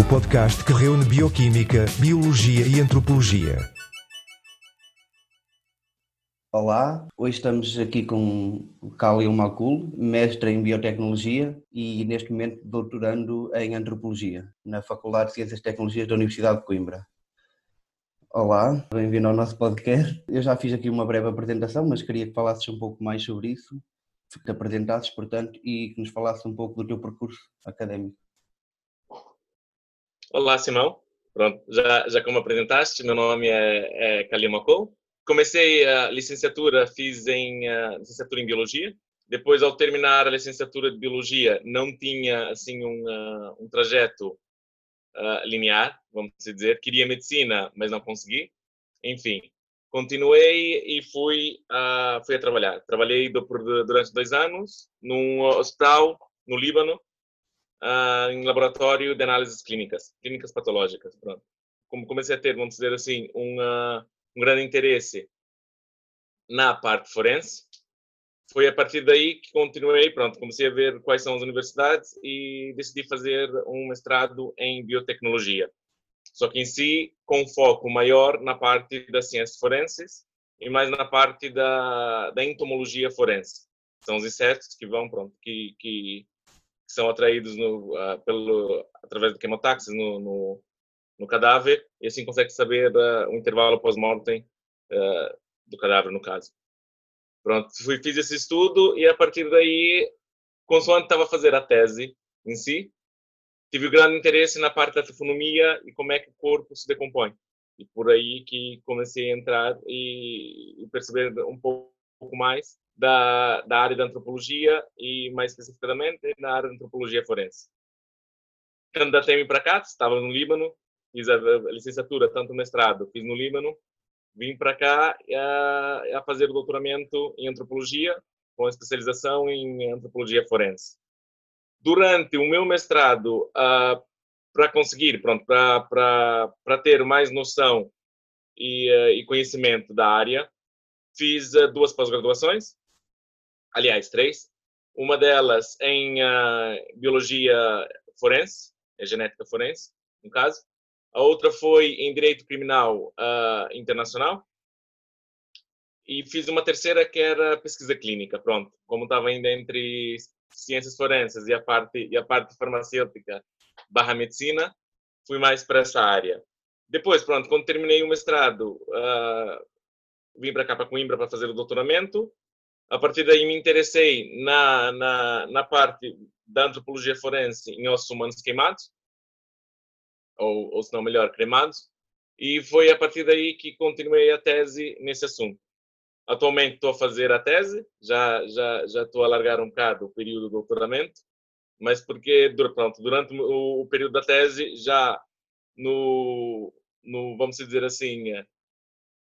o podcast que reúne bioquímica, biologia e antropologia. Olá, hoje estamos aqui com o Khalil Makul, mestre em biotecnologia e neste momento doutorando em antropologia na Faculdade de Ciências e Tecnologias da Universidade de Coimbra. Olá, bem-vindo ao nosso podcast. Eu já fiz aqui uma breve apresentação, mas queria que falasses um pouco mais sobre isso, que te apresentasses, portanto, e que nos falasses um pouco do teu percurso académico. Olá, Simão. Pronto, já, já como apresentaste, meu nome é, é Khalil Makul comecei a licenciatura, fiz em uh, licenciatura em biologia. Depois, ao terminar a licenciatura de biologia, não tinha assim um, uh, um trajeto uh, linear, vamos dizer. Queria medicina, mas não consegui. Enfim, continuei e fui uh, fui a trabalhar. Trabalhei do, durante dois anos num hospital no Líbano, uh, em laboratório de análises clínicas, clínicas patológicas. Pronto. Como comecei a ter, vamos dizer assim, uma um grande interesse na parte forense. Foi a partir daí que continuei, pronto, comecei a ver quais são as universidades e decidi fazer um mestrado em biotecnologia. Só que em si, com foco maior na parte das ciências forenses e mais na parte da, da entomologia forense. São os insetos que vão, pronto, que, que, que são atraídos no, uh, pelo, através do quemotaxis no, no, no cadáver e assim consegue saber uh, o intervalo pós-mortem uh, do cadáver, no caso. Pronto, fui, fiz esse estudo e a partir daí, consoante estava a fazer a tese em si, tive um grande interesse na parte da tafonomia e como é que o corpo se decompõe. E por aí que comecei a entrar e, e perceber um pouco mais da, da área da antropologia e mais especificamente na área da antropologia forense. Candidatei-me para cá, estava no Líbano, fiz a, licenciatura, tanto mestrado, fiz no Líbano, vim para cá a, a, fazer o doutoramento em antropologia, com especialização em antropologia forense. Durante o meu mestrado, uh, para conseguir, pronto, para ter mais noção e, uh, e, conhecimento da área, fiz uh, duas pós-graduações, aliás, três. Uma delas em biologia forense, é genética forense, no caso, a outra foi em Direito Criminal uh, Internacional, e fiz uma terceira que era pesquisa clínica, pronto. Como estava ainda entre ciências forenses e a parte, e a parte farmacêutica barra medicina, fui mais para essa área. Depois, pronto, quando terminei o mestrado, uh, vim para cá, para Coimbra, para fazer o doutoramento. A partir daí me interessei na, na, na parte da antropologia forense em ossos humanos queimados ou, ou se não melhor, cremados, e foi a partir daí que continuei a tese nesse assunto. Atualmente estou a fazer a tese, já já já estou a largar um bocado o período do doutoramento, mas porque pronto, durante o, o período da tese já no no vamos dizer assim,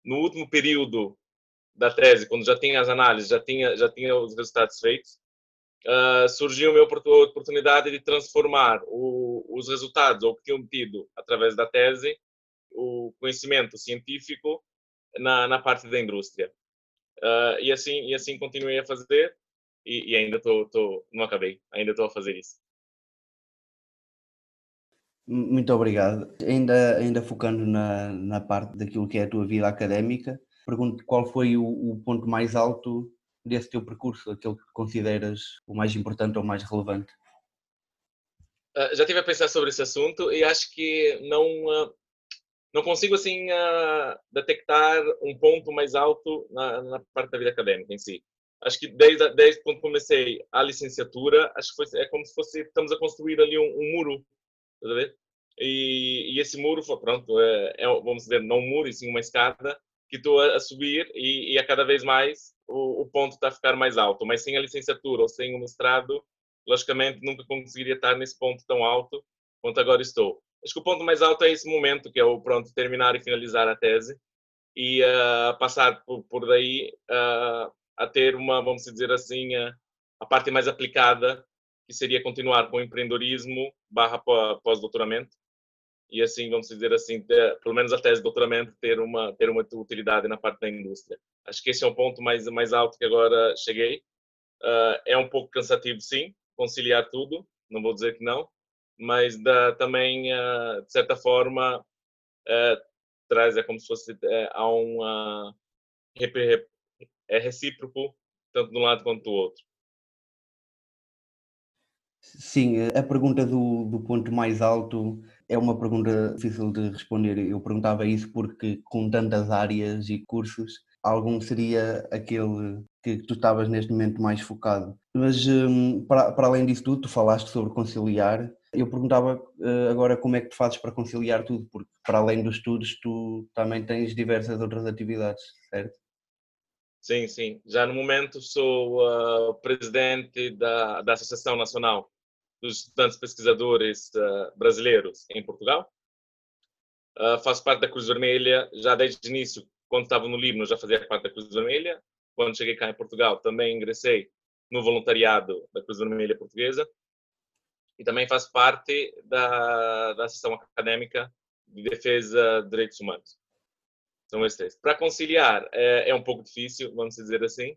no último período da tese, quando já tinha as análises, já tinha já tinha os resultados feitos, uh, surgiu a oportunidade de transformar o, os resultados ou que tinham obtido através da tese, o conhecimento científico na, na parte da indústria. Uh, e assim e assim continuei a fazer e, e ainda estou não acabei, ainda estou a fazer isso. Muito obrigado. Ainda, ainda focando na, na parte daquilo que é a tua vida académica, pergunto qual foi o, o ponto mais alto desse teu percurso, aquele que consideras o mais importante ou mais relevante? Uh, já estive a pensar sobre esse assunto e acho que não uh, não consigo assim uh, detectar um ponto mais alto na, na, parte da vida acadêmica em si. Acho que desde, desde quando comecei a licenciatura, acho que foi, é como se fosse estamos a construir ali um, um muro, tá? E, e, esse muro, pronto, é, é, vamos dizer, não um muro, e sim uma escada que estou a, subir e, e a cada vez mais o, o ponto está a ficar mais alto, mas sem a licenciatura ou sem o mestrado, logicamente nunca conseguiria estar nesse ponto tão alto quanto agora estou. Acho que o ponto mais alto é esse momento, que é o pronto terminar e finalizar a tese e uh, passar por, por daí uh, a ter uma, vamos dizer assim, a parte mais aplicada, que seria continuar com o empreendedorismo barra pós-doutoramento e assim, vamos dizer assim, ter, pelo menos a tese de doutoramento ter uma ter uma utilidade na parte da indústria. Acho que esse é um ponto mais mais alto que agora cheguei. Uh, é um pouco cansativo, sim, conciliar tudo, não vou dizer que não, mas da, também, uh, de certa forma, uh, traz, é como se fosse a um é recíproco, tanto de um lado quanto do outro. Sim, a pergunta do, do ponto mais alto é uma pergunta difícil de responder. Eu perguntava isso porque, com tantas áreas e cursos, algum seria aquele que tu estavas neste momento mais focado. Mas, hum, para, para além disso tudo, tu falaste sobre conciliar. Eu perguntava eh, agora como é que tu fazes para conciliar tudo, porque, para além dos estudos, tu também tens diversas outras atividades, certo? Sim, sim. Já no momento sou uh, presidente da, da Associação Nacional dos Estudantes Pesquisadores uh, Brasileiros em Portugal. Uh, faço parte da Cruz Vermelha já desde o início, quando estava no Líbano já fazia parte da Cruz Vermelha. Quando cheguei cá em Portugal também ingressei no voluntariado da Cruz Vermelha Portuguesa e também faço parte da, da Associação Acadêmica de Defesa de Direitos Humanos. São esses três. Para conciliar é, é, um pouco difícil, vamos dizer assim,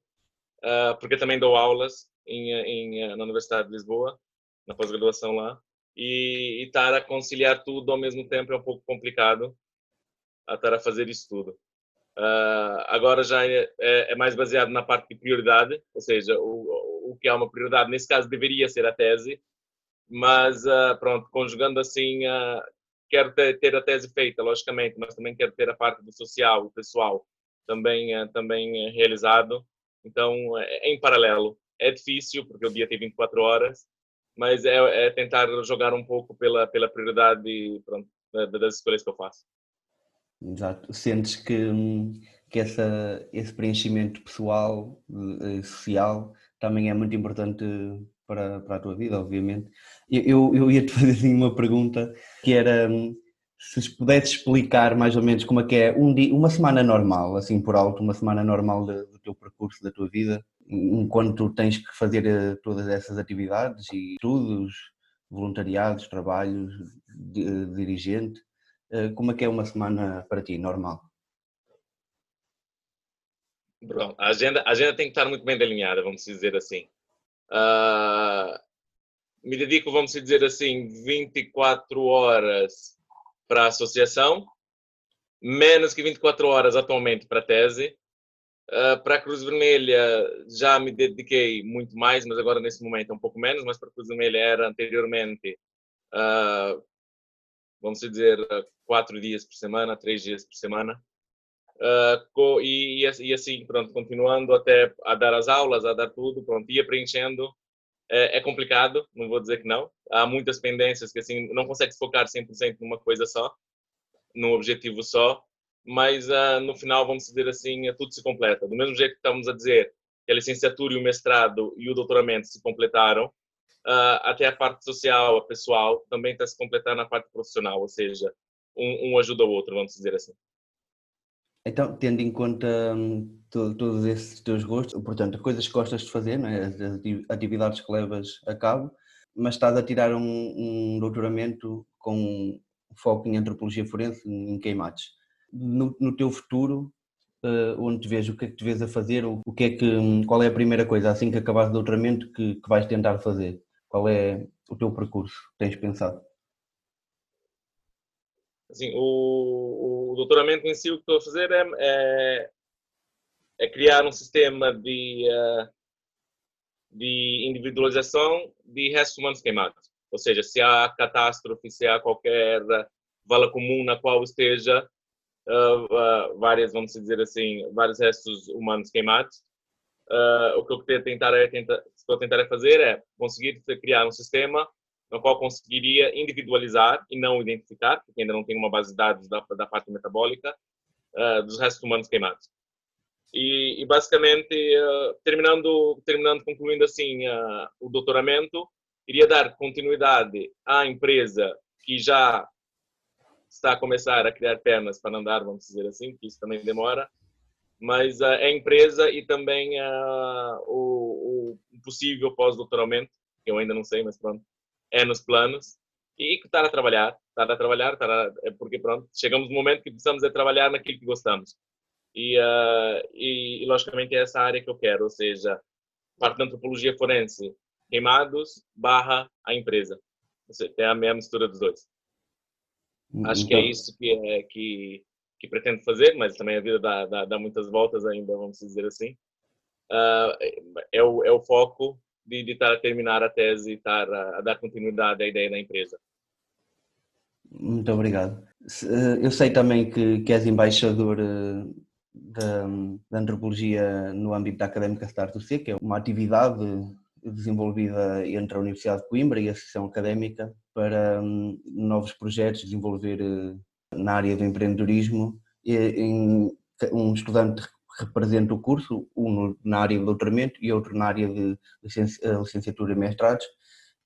uh, porque também dou aulas em, em, na Universidade de Lisboa, na pós-graduação lá, e, estar a conciliar tudo ao mesmo tempo é um pouco complicado, a estar a fazer isso tudo. Uh, agora já é, é, é, mais baseado na parte de prioridade, ou seja, o, o que é uma prioridade, nesse caso deveria ser a tese, mas uh, pronto, conjugando assim uh, quero ter, ter, a tese feita, logicamente, mas também quero ter a parte do social, o pessoal, também, também realizado. Então, é, é em paralelo. É difícil, porque o dia tem 24 horas, mas é, é tentar jogar um pouco pela, pela prioridade pronto, das escolhas que eu faço. Exato. Sentes que, que essa, esse preenchimento pessoal, eh, social, também é muito importante para, para a tua vida, obviamente. Eu, eu ia te fazer assim, uma pergunta que era hum, se pudesse explicar mais ou menos como é que é um dia, uma semana normal, assim por alto, uma semana normal do teu percurso, da tua vida, enquanto tens que fazer eh, todas essas atividades e estudos, voluntariados, trabalhos, de dirigente, eh, como é que é uma semana para ti, normal? Bom, a agenda, a agenda tem que estar muito bem delineada, vamos dizer assim. Uh, me dedico, vamos dizer assim, 24 horas para a associação, menos que 24 horas atualmente para a tese. Uh, para a Cruz Vermelha já me dediquei muito mais, mas agora nesse momento é um pouco menos, mas para a Cruz Vermelha era anteriormente, uh, vamos dizer, quatro dias por semana, três dias por semana. Uh, e, e, assim, pronto, continuando até a dar as aulas, a dar tudo, pronto, ia preenchendo. É, é complicado, não vou dizer que não. Há muitas pendências que assim não consegue focar 100% numa coisa só, num objetivo só, mas uh, no final, vamos dizer assim, é tudo se completa. Do mesmo jeito que estamos a dizer que a licenciatura e o mestrado e o doutoramento se completaram, uh, até a parte social, a pessoal, também está se completando na parte profissional, ou seja, um, um ajuda o outro, vamos dizer assim. Então, tendo em conta hum, todos esses teus gostos, portanto, coisas que gostas de fazer, é? as atividades que levas a cabo, mas estás a tirar um, um doutoramento com foco em antropologia forense em queimados. No, no teu futuro, uh, onde te vês, o que é que te vês a fazer, o que é que, hum, qual é a primeira coisa, assim que acabares o doutoramento, que, que vais tentar fazer? Qual é o teu percurso que tens pensado? Assim, o, o doutoramento em si, o que estou a fazer é, é, é criar um sistema de, uh, de individualização de restos humanos queimados. Ou seja, se há catástrofe, se há qualquer vala comum na qual esteja uh, uh, várias, vamos dizer assim, vários restos humanos queimados, o que eu estou a tentar, é tentar, estou tentar é fazer é conseguir criar um sistema no qual conseguiria individualizar e não identificar, porque ainda não tem uma base de dados da, da parte metabólica, uh, dos restos humanos queimados. E, e basicamente, uh, terminando, terminando, concluindo assim uh, o doutoramento, iria dar continuidade à empresa que já está a começar a criar pernas para andar, vamos dizer assim, que isso também demora, mas é a empresa e também o, o possível pós-doutoramento, que eu ainda não sei, mas pronto, é nos planos e estar a trabalhar, estar a trabalhar, estar a, é porque pronto, chegamos no momento que precisamos de trabalhar naquilo que gostamos. E, uh, e, e, logicamente é essa área que eu quero, ou seja, parte da antropologia forense, queimados barra a empresa. Tem a minha mistura dos dois. Acho que é então isso que, é, que, que pretendo fazer, mas também a vida dá, dá, dá muitas voltas ainda, vamos dizer assim. Uh, é, o, é o foco de, de estar a terminar a tese e estar a, a dar continuidade à ideia da empresa. Muito obrigado. Eh, eu sei também que, que és embaixador eh, da, da, antropologia no âmbito da Académica Start C, que é uma atividade desenvolvida entre a Universidade de Coimbra e a Associação Académica para um, novos projetos, desenvolver uh, na área do empreendedorismo. Em, um estudante representa o curso, um na área de doutoramento e outro na área de licenciatura e mestrados,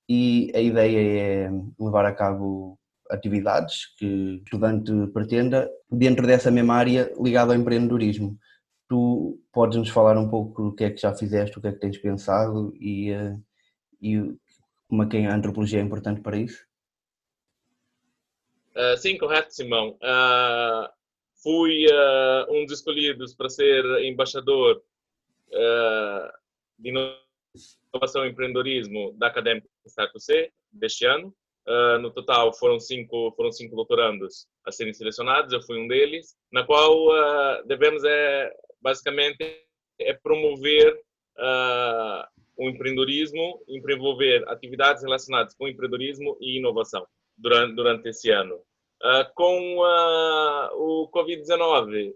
e a ideia é levar a cabo atividades que o estudante pretenda dentro dessa mesma área ligada ao empreendedorismo. Tu podes nos falar um pouco do que é que já fizeste, o que é que tens pensado e, eh, e como é que a antropologia é importante para isso? Uh, sim, correto, Simão. Uh, fui uh, um dos escolhidos para ser embaixador de inovação e empreendedorismo da Académica Status C deste ano. No total foram cinco foram cinco doutorandos a serem selecionados eu fui um deles na qual devemos é basicamente é promover uh, o empreendedorismo desenvolver atividades relacionadas com empreendedorismo e inovação durante durante esse ano. Com o covid-19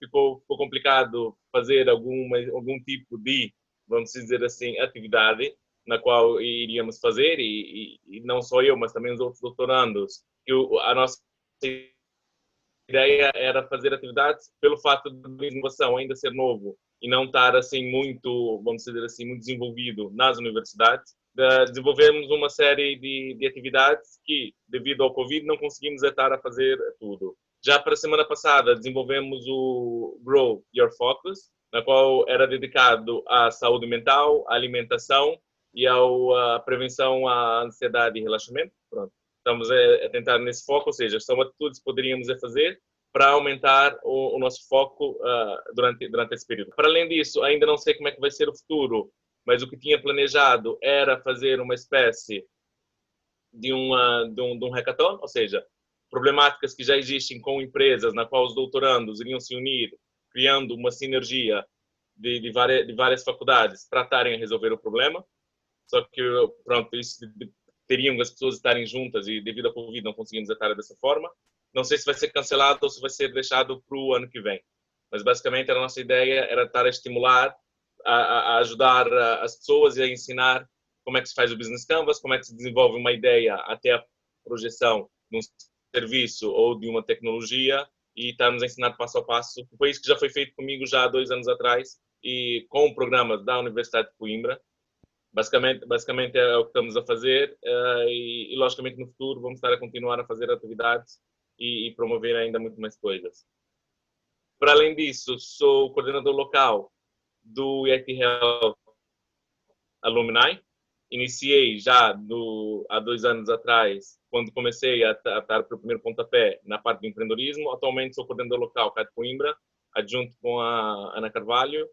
ficou, ficou complicado fazer alguma algum tipo de vamos dizer assim atividade na qual iríamos fazer, e, e, e, não só eu, mas também os outros doutorandos, que o, a nossa ideia era fazer atividades pelo fato de a inovação ainda ser novo e não estar assim muito, vamos dizer assim, muito desenvolvido nas universidades, desenvolvemos uma série de, de atividades que, devido ao Covid, não conseguimos estar a fazer tudo. Já para a semana passada, desenvolvemos o Grow Your Focus, na qual era dedicado à saúde mental, à alimentação e à prevenção à ansiedade e relaxamento. Pronto. Estamos a, tentar nesse foco, ou seja, são atitudes que poderíamos fazer para aumentar o, o nosso foco uh, durante, durante esse período. Para além disso, ainda não sei como é que vai ser o futuro, mas o que tinha planejado era fazer uma espécie de, uma, de, um, de um hackathon, ou seja, problemáticas que já existem com empresas na qual os doutorandos iriam se unir, criando uma sinergia de, de, várias, de várias faculdades para estarem a resolver o problema. Só que, pronto, isso teriam as pessoas estarem juntas e devido à Covid não conseguimos estar dessa forma. Não sei se vai ser cancelado ou se vai ser deixado para o ano que vem. Mas basicamente a nossa ideia era estar a estimular, a, a ajudar as pessoas e a ensinar como é que se faz o business canvas, como é que se desenvolve uma ideia até a projeção de um serviço ou de uma tecnologia e estarmos a ensinar passo a passo. Foi isso que já foi feito comigo já há dois anos atrás e com o programa da Universidade de Coimbra, Basicamente, basicamente é o que estamos a fazer uh, e, e, logicamente, no futuro vamos estar a continuar a fazer atividades e, e promover ainda muito mais coisas. Para além disso, sou coordenador local do IET Health Alumni. Iniciei já do, há dois anos atrás, quando comecei a, estar para o primeiro pontapé na parte do empreendedorismo. Atualmente sou coordenador local cá de Coimbra, adjunto com a Ana Carvalho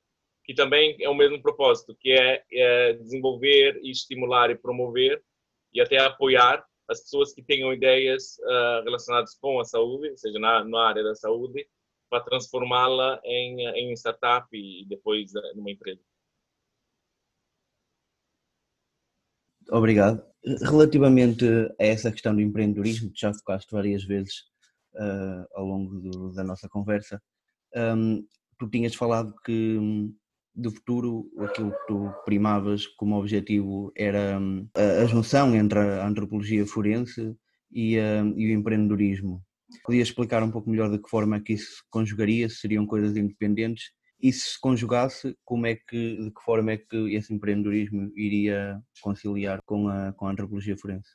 que também é o mesmo propósito, que é, é desenvolver e estimular e promover e até apoiar as pessoas que tenham ideias uh, relacionadas com a saúde, ou seja, na, na área da saúde, para transformá-la em, em startup e depois uh, numa empresa. Obrigado. Relativamente a essa questão do empreendedorismo, que já focaste várias vezes uh, ao longo do, da nossa conversa, um, tu tinhas falado que do futuro, aquilo que tu primavas como objetivo era hum, a, junção entre a antropologia forense e, hum, e o empreendedorismo. Podias explicar um pouco melhor de que forma é que isso se conjugaria, se seriam coisas independentes e se se conjugasse, como é que, de que forma é que esse empreendedorismo iria conciliar com a, com a antropologia forense?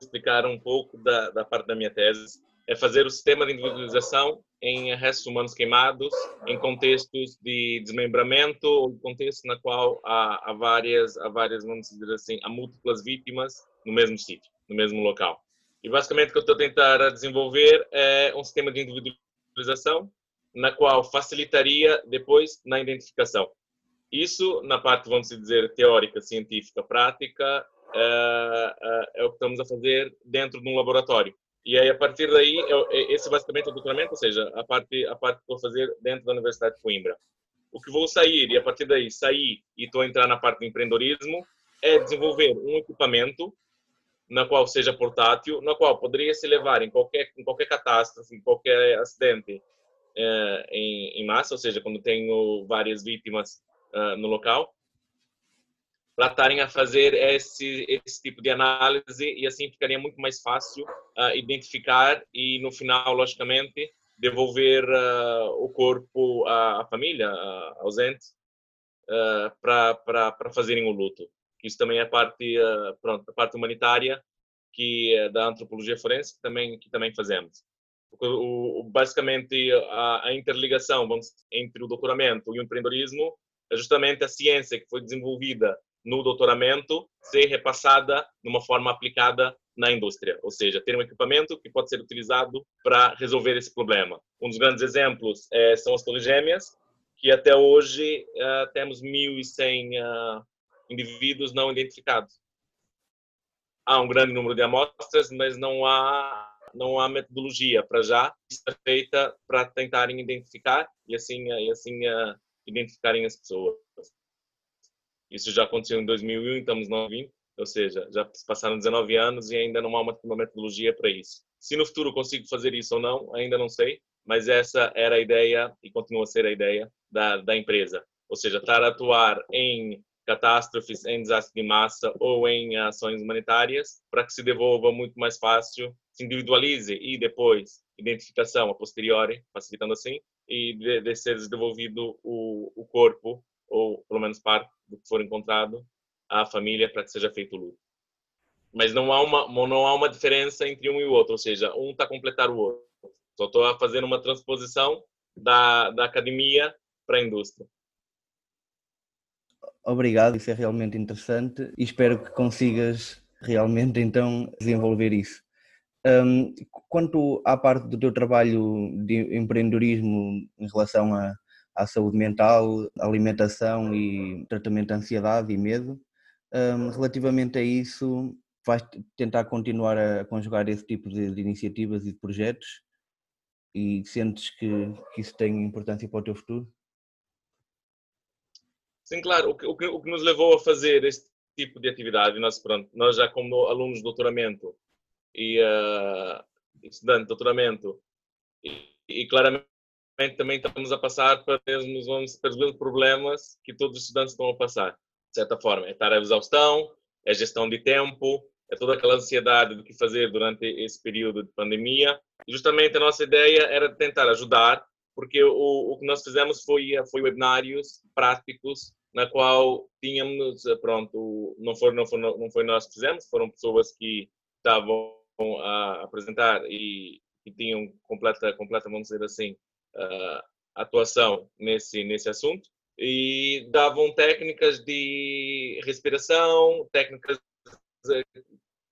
Explicar um pouco da, da parte da minha tese é fazer o sistema de individualização em restos humanos queimados, em contextos de desmembramento ou contextos na qual há, há, várias, há várias, vamos dizer assim, há múltiplas vítimas no mesmo sítio, no mesmo local. E basicamente o que eu estou a tentar desenvolver é um sistema de individualização na qual facilitaria depois na identificação. Isso na parte, vamos dizer, teórica, científica, prática, é, é, o que estamos a fazer dentro de um laboratório. E aí, a partir daí, esse basicamente é o doutoramento, ou seja, a parte, a parte que vou fazer dentro da Universidade de Coimbra. O que vou sair, e a partir daí sair e estou a entrar na parte do empreendedorismo, é desenvolver um equipamento na qual seja portátil, na qual poderia se levar em qualquer em qualquer catástrofe, em qualquer acidente eh, em, em, massa, ou seja, quando tenho várias vítimas uh, no local, para estarem a fazer esse esse tipo de análise e assim ficaria muito mais fácil uh, identificar e no final, logicamente, devolver uh, o corpo à, à família ausente para para fazerem o luto. Isso também é parte uh, pronto a parte humanitária que é da antropologia forense que também que também fazemos. O, o basicamente a, a, interligação vamos, entre o doutoramento e o empreendedorismo é justamente a ciência que foi desenvolvida no doutoramento ser repassada de uma forma aplicada na indústria, ou seja, ter um equipamento que pode ser utilizado para resolver esse problema. Um dos grandes exemplos é, são as torres gêmeas, que até hoje uh, temos 1.100 uh, indivíduos não identificados. Há um grande número de amostras, mas não há não há metodologia para já ser feita para tentarem identificar e assim e assim uh, identificarem as pessoas. Isso já aconteceu em 2001, estamos 2020, ou seja, já passaram 19 anos e ainda não há uma metodologia para isso. Se no futuro consigo fazer isso ou não, ainda não sei, mas essa era a ideia e continua a ser a ideia da, da empresa. Ou seja, estar a atuar em catástrofes em desastre de massa ou em ações humanitárias, para que se devolva muito mais fácil, se individualize e depois identificação a posteriori, facilitando assim, e de, de ser devolvido o, o corpo, ou pelo menos parte do que for encontrado, à família para que seja feito o luto. Mas não há uma não há uma diferença entre um e o outro, ou seja, um está a completar o outro. Só estou a fazer uma transposição da, da academia para a indústria. Obrigado, isso é realmente interessante e espero que consigas realmente então desenvolver isso. Um, quanto à parte do teu trabalho de empreendedorismo em relação à, à saúde mental, alimentação e tratamento de ansiedade e medo, um, relativamente a isso, vais tentar continuar a conjugar esse tipo de, de iniciativas e de projetos e sentes que, que isso tem importância para o teu futuro? Sim, claro. O que, o que, o que nos levou a fazer este tipo de atividade, nós, pronto, nós já como alunos de doutoramento e uh, estudantes de doutoramento, e, e, claramente também estamos a passar para mesmos, vamos, mesmos problemas que todos os estudantes estão a passar, de certa forma. É tarefa exaustão, é gestão de tempo, é toda aquela ansiedade do que fazer durante esse período de pandemia. E justamente a nossa ideia era tentar ajudar, porque o, o que nós fizemos foi, foi webinários práticos na qual tínhamos, eh, pronto, não foi, não foi, não foi nós que fizemos, foram pessoas que estavam a apresentar e, e tinham completa, completa, vamos dizer assim, uh, atuação nesse, nesse assunto e davam técnicas de respiração, técnicas eh,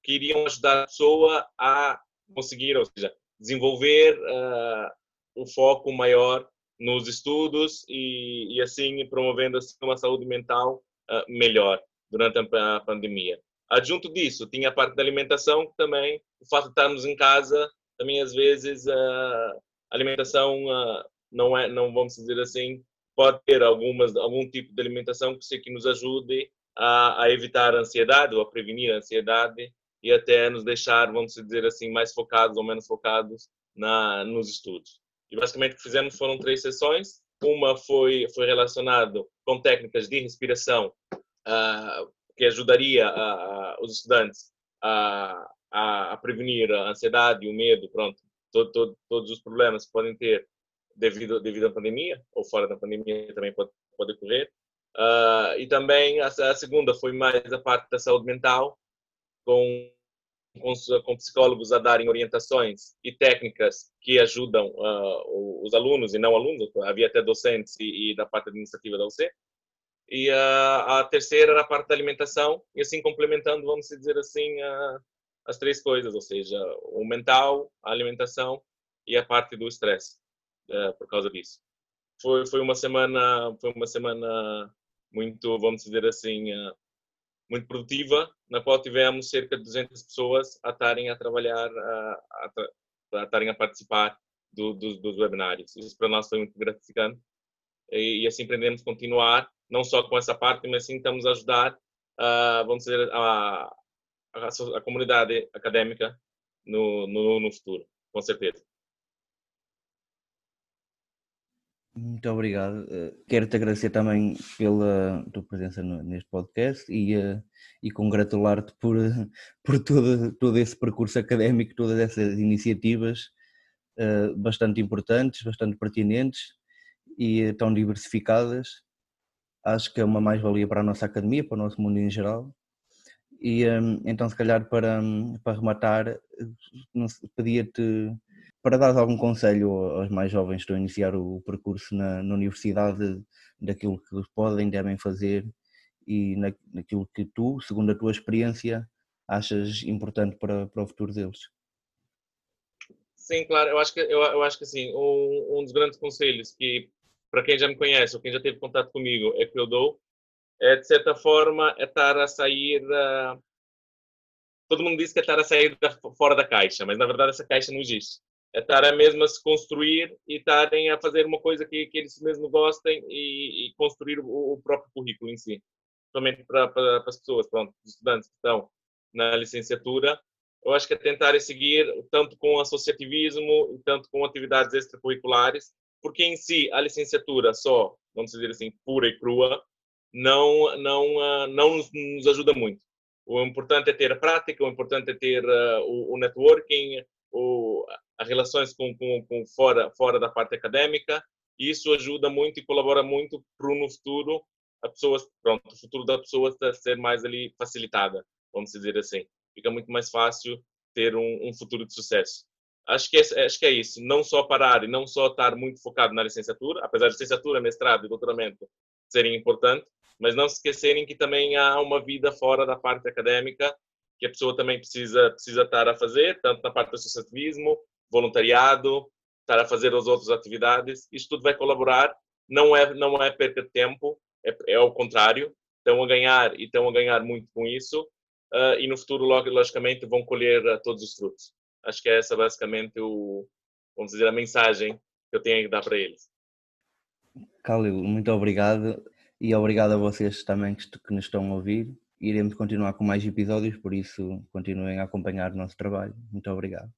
que iriam ajudar a pessoa a conseguir, ou seja, desenvolver uh, um foco maior nos estudos e, e assim promovendo assim, uma saúde mental uh, melhor durante a, pandemia. Adjunto disso, tinha a parte da alimentação também, o fato de estarmos em casa, também às vezes a alimentação uh, não é, não vamos dizer assim, pode ter algumas algum tipo de alimentação que, que nos ajude a, a evitar a ansiedade ou a prevenir a ansiedade e até nos deixar, vamos dizer assim, mais focados ou menos focados na nos estudos. E basicamente o que fizemos foram três sessões. Uma foi foi relacionado com técnicas de respiração uh, que ajudaria uh, os estudantes a, a, a, prevenir a ansiedade, o medo, pronto, todo, todo, todos os problemas que podem ter devido devido à pandemia ou fora da pandemia também pode pode ocorrer. Uh, e também a, a segunda foi mais a parte da saúde mental com com, com psicólogos a darem orientações e técnicas que ajudam uh, os alunos e não alunos, havia até docentes e, e da parte administrativa da UC. E uh, a terceira era a parte da alimentação, e assim complementando, vamos dizer assim, as três coisas, ou seja, o mental, a alimentação e a parte do estresse, uh, por causa disso. Foi, foi uma semana foi uma semana muito, vamos dizer assim, uh, muito produtiva, na qual tivemos cerca de 200 pessoas a estarem a trabalhar, a, a, a estarem a participar do, do, dos webinários. Isso para nós foi muito gratificante e, e assim pretendemos continuar, não só com essa parte, mas sim estamos a ajudar, uh, vamos dizer, a, a, a comunidade acadêmica no, no, no futuro, com certeza. Muito obrigado. Eh, quero-te agradecer também pela tua presença neste podcast e, uh, e congratular-te por, por todo, todo esse percurso académico, todas essas iniciativas uh, bastante importantes, bastante pertinentes e tão diversificadas. Acho que é uma mais-valia para a nossa academia, para o nosso mundo em geral. E um, então, se calhar, para, para rematar, pedia-te para dar algum conselho aos mais jovens que estão a iniciar o percurso na, na universidade, daquilo que podem, devem fazer e na, naquilo que tu, segundo a tua experiência, achas importante para, para o futuro deles. Sim, claro, eu acho que, eu, eu acho que assim, um, um dos grandes conselhos que, para quem já me conhece ou quem já teve contato comigo, é que eu dou, é de certa forma, é estar a sair da. Todo mundo diz que é estar a sair da, fora da caixa, mas na verdade essa caixa não existe é estar a mesmo a se construir e estarem a fazer uma coisa que, que eles mesmo gostem e, e construir o, o, próprio currículo em si. Somente para, para, para as pessoas, pronto, os estudantes que estão na licenciatura, eu acho que é tentar seguir tanto com associativismo tanto com atividades extracurriculares, porque em si a licenciatura só, vamos dizer assim, pura e crua, não não ah, não nos, nos ajuda muito. O importante é ter a prática, o importante é ter uh, o, o networking, o, as relações com, com, com, fora, fora da parte acadêmica, e isso ajuda muito e colabora muito para no futuro a pessoas, pronto, o futuro da pessoa ser mais ali facilitada, vamos dizer assim. Fica muito mais fácil ter um, um futuro de sucesso. Acho que, é, acho que é isso, não só parar e não só estar muito focado na licenciatura, apesar de licenciatura, mestrado e doutoramento serem importantes, mas não se esquecerem que também há uma vida fora da parte acadêmica que a pessoa também precisa precisa estar a fazer, tanto na parte do associativismo, voluntariado, estar a fazer as outras atividades. Isto tudo vai colaborar. Não é não é perca de tempo, é, é ao contrário. Estão a ganhar e estão a ganhar muito com isso. Uh, e no futuro, logicamente, vão colher uh, todos os frutos. Acho que é essa basicamente o, vamos dizer, a mensagem que eu tenho que dar para eles. Khalil, muito obrigado e obrigado a vocês também que, nos estão a ouvir iremos continuar com mais episódios, por isso continuem a acompanhar o nosso trabalho. Muito obrigado.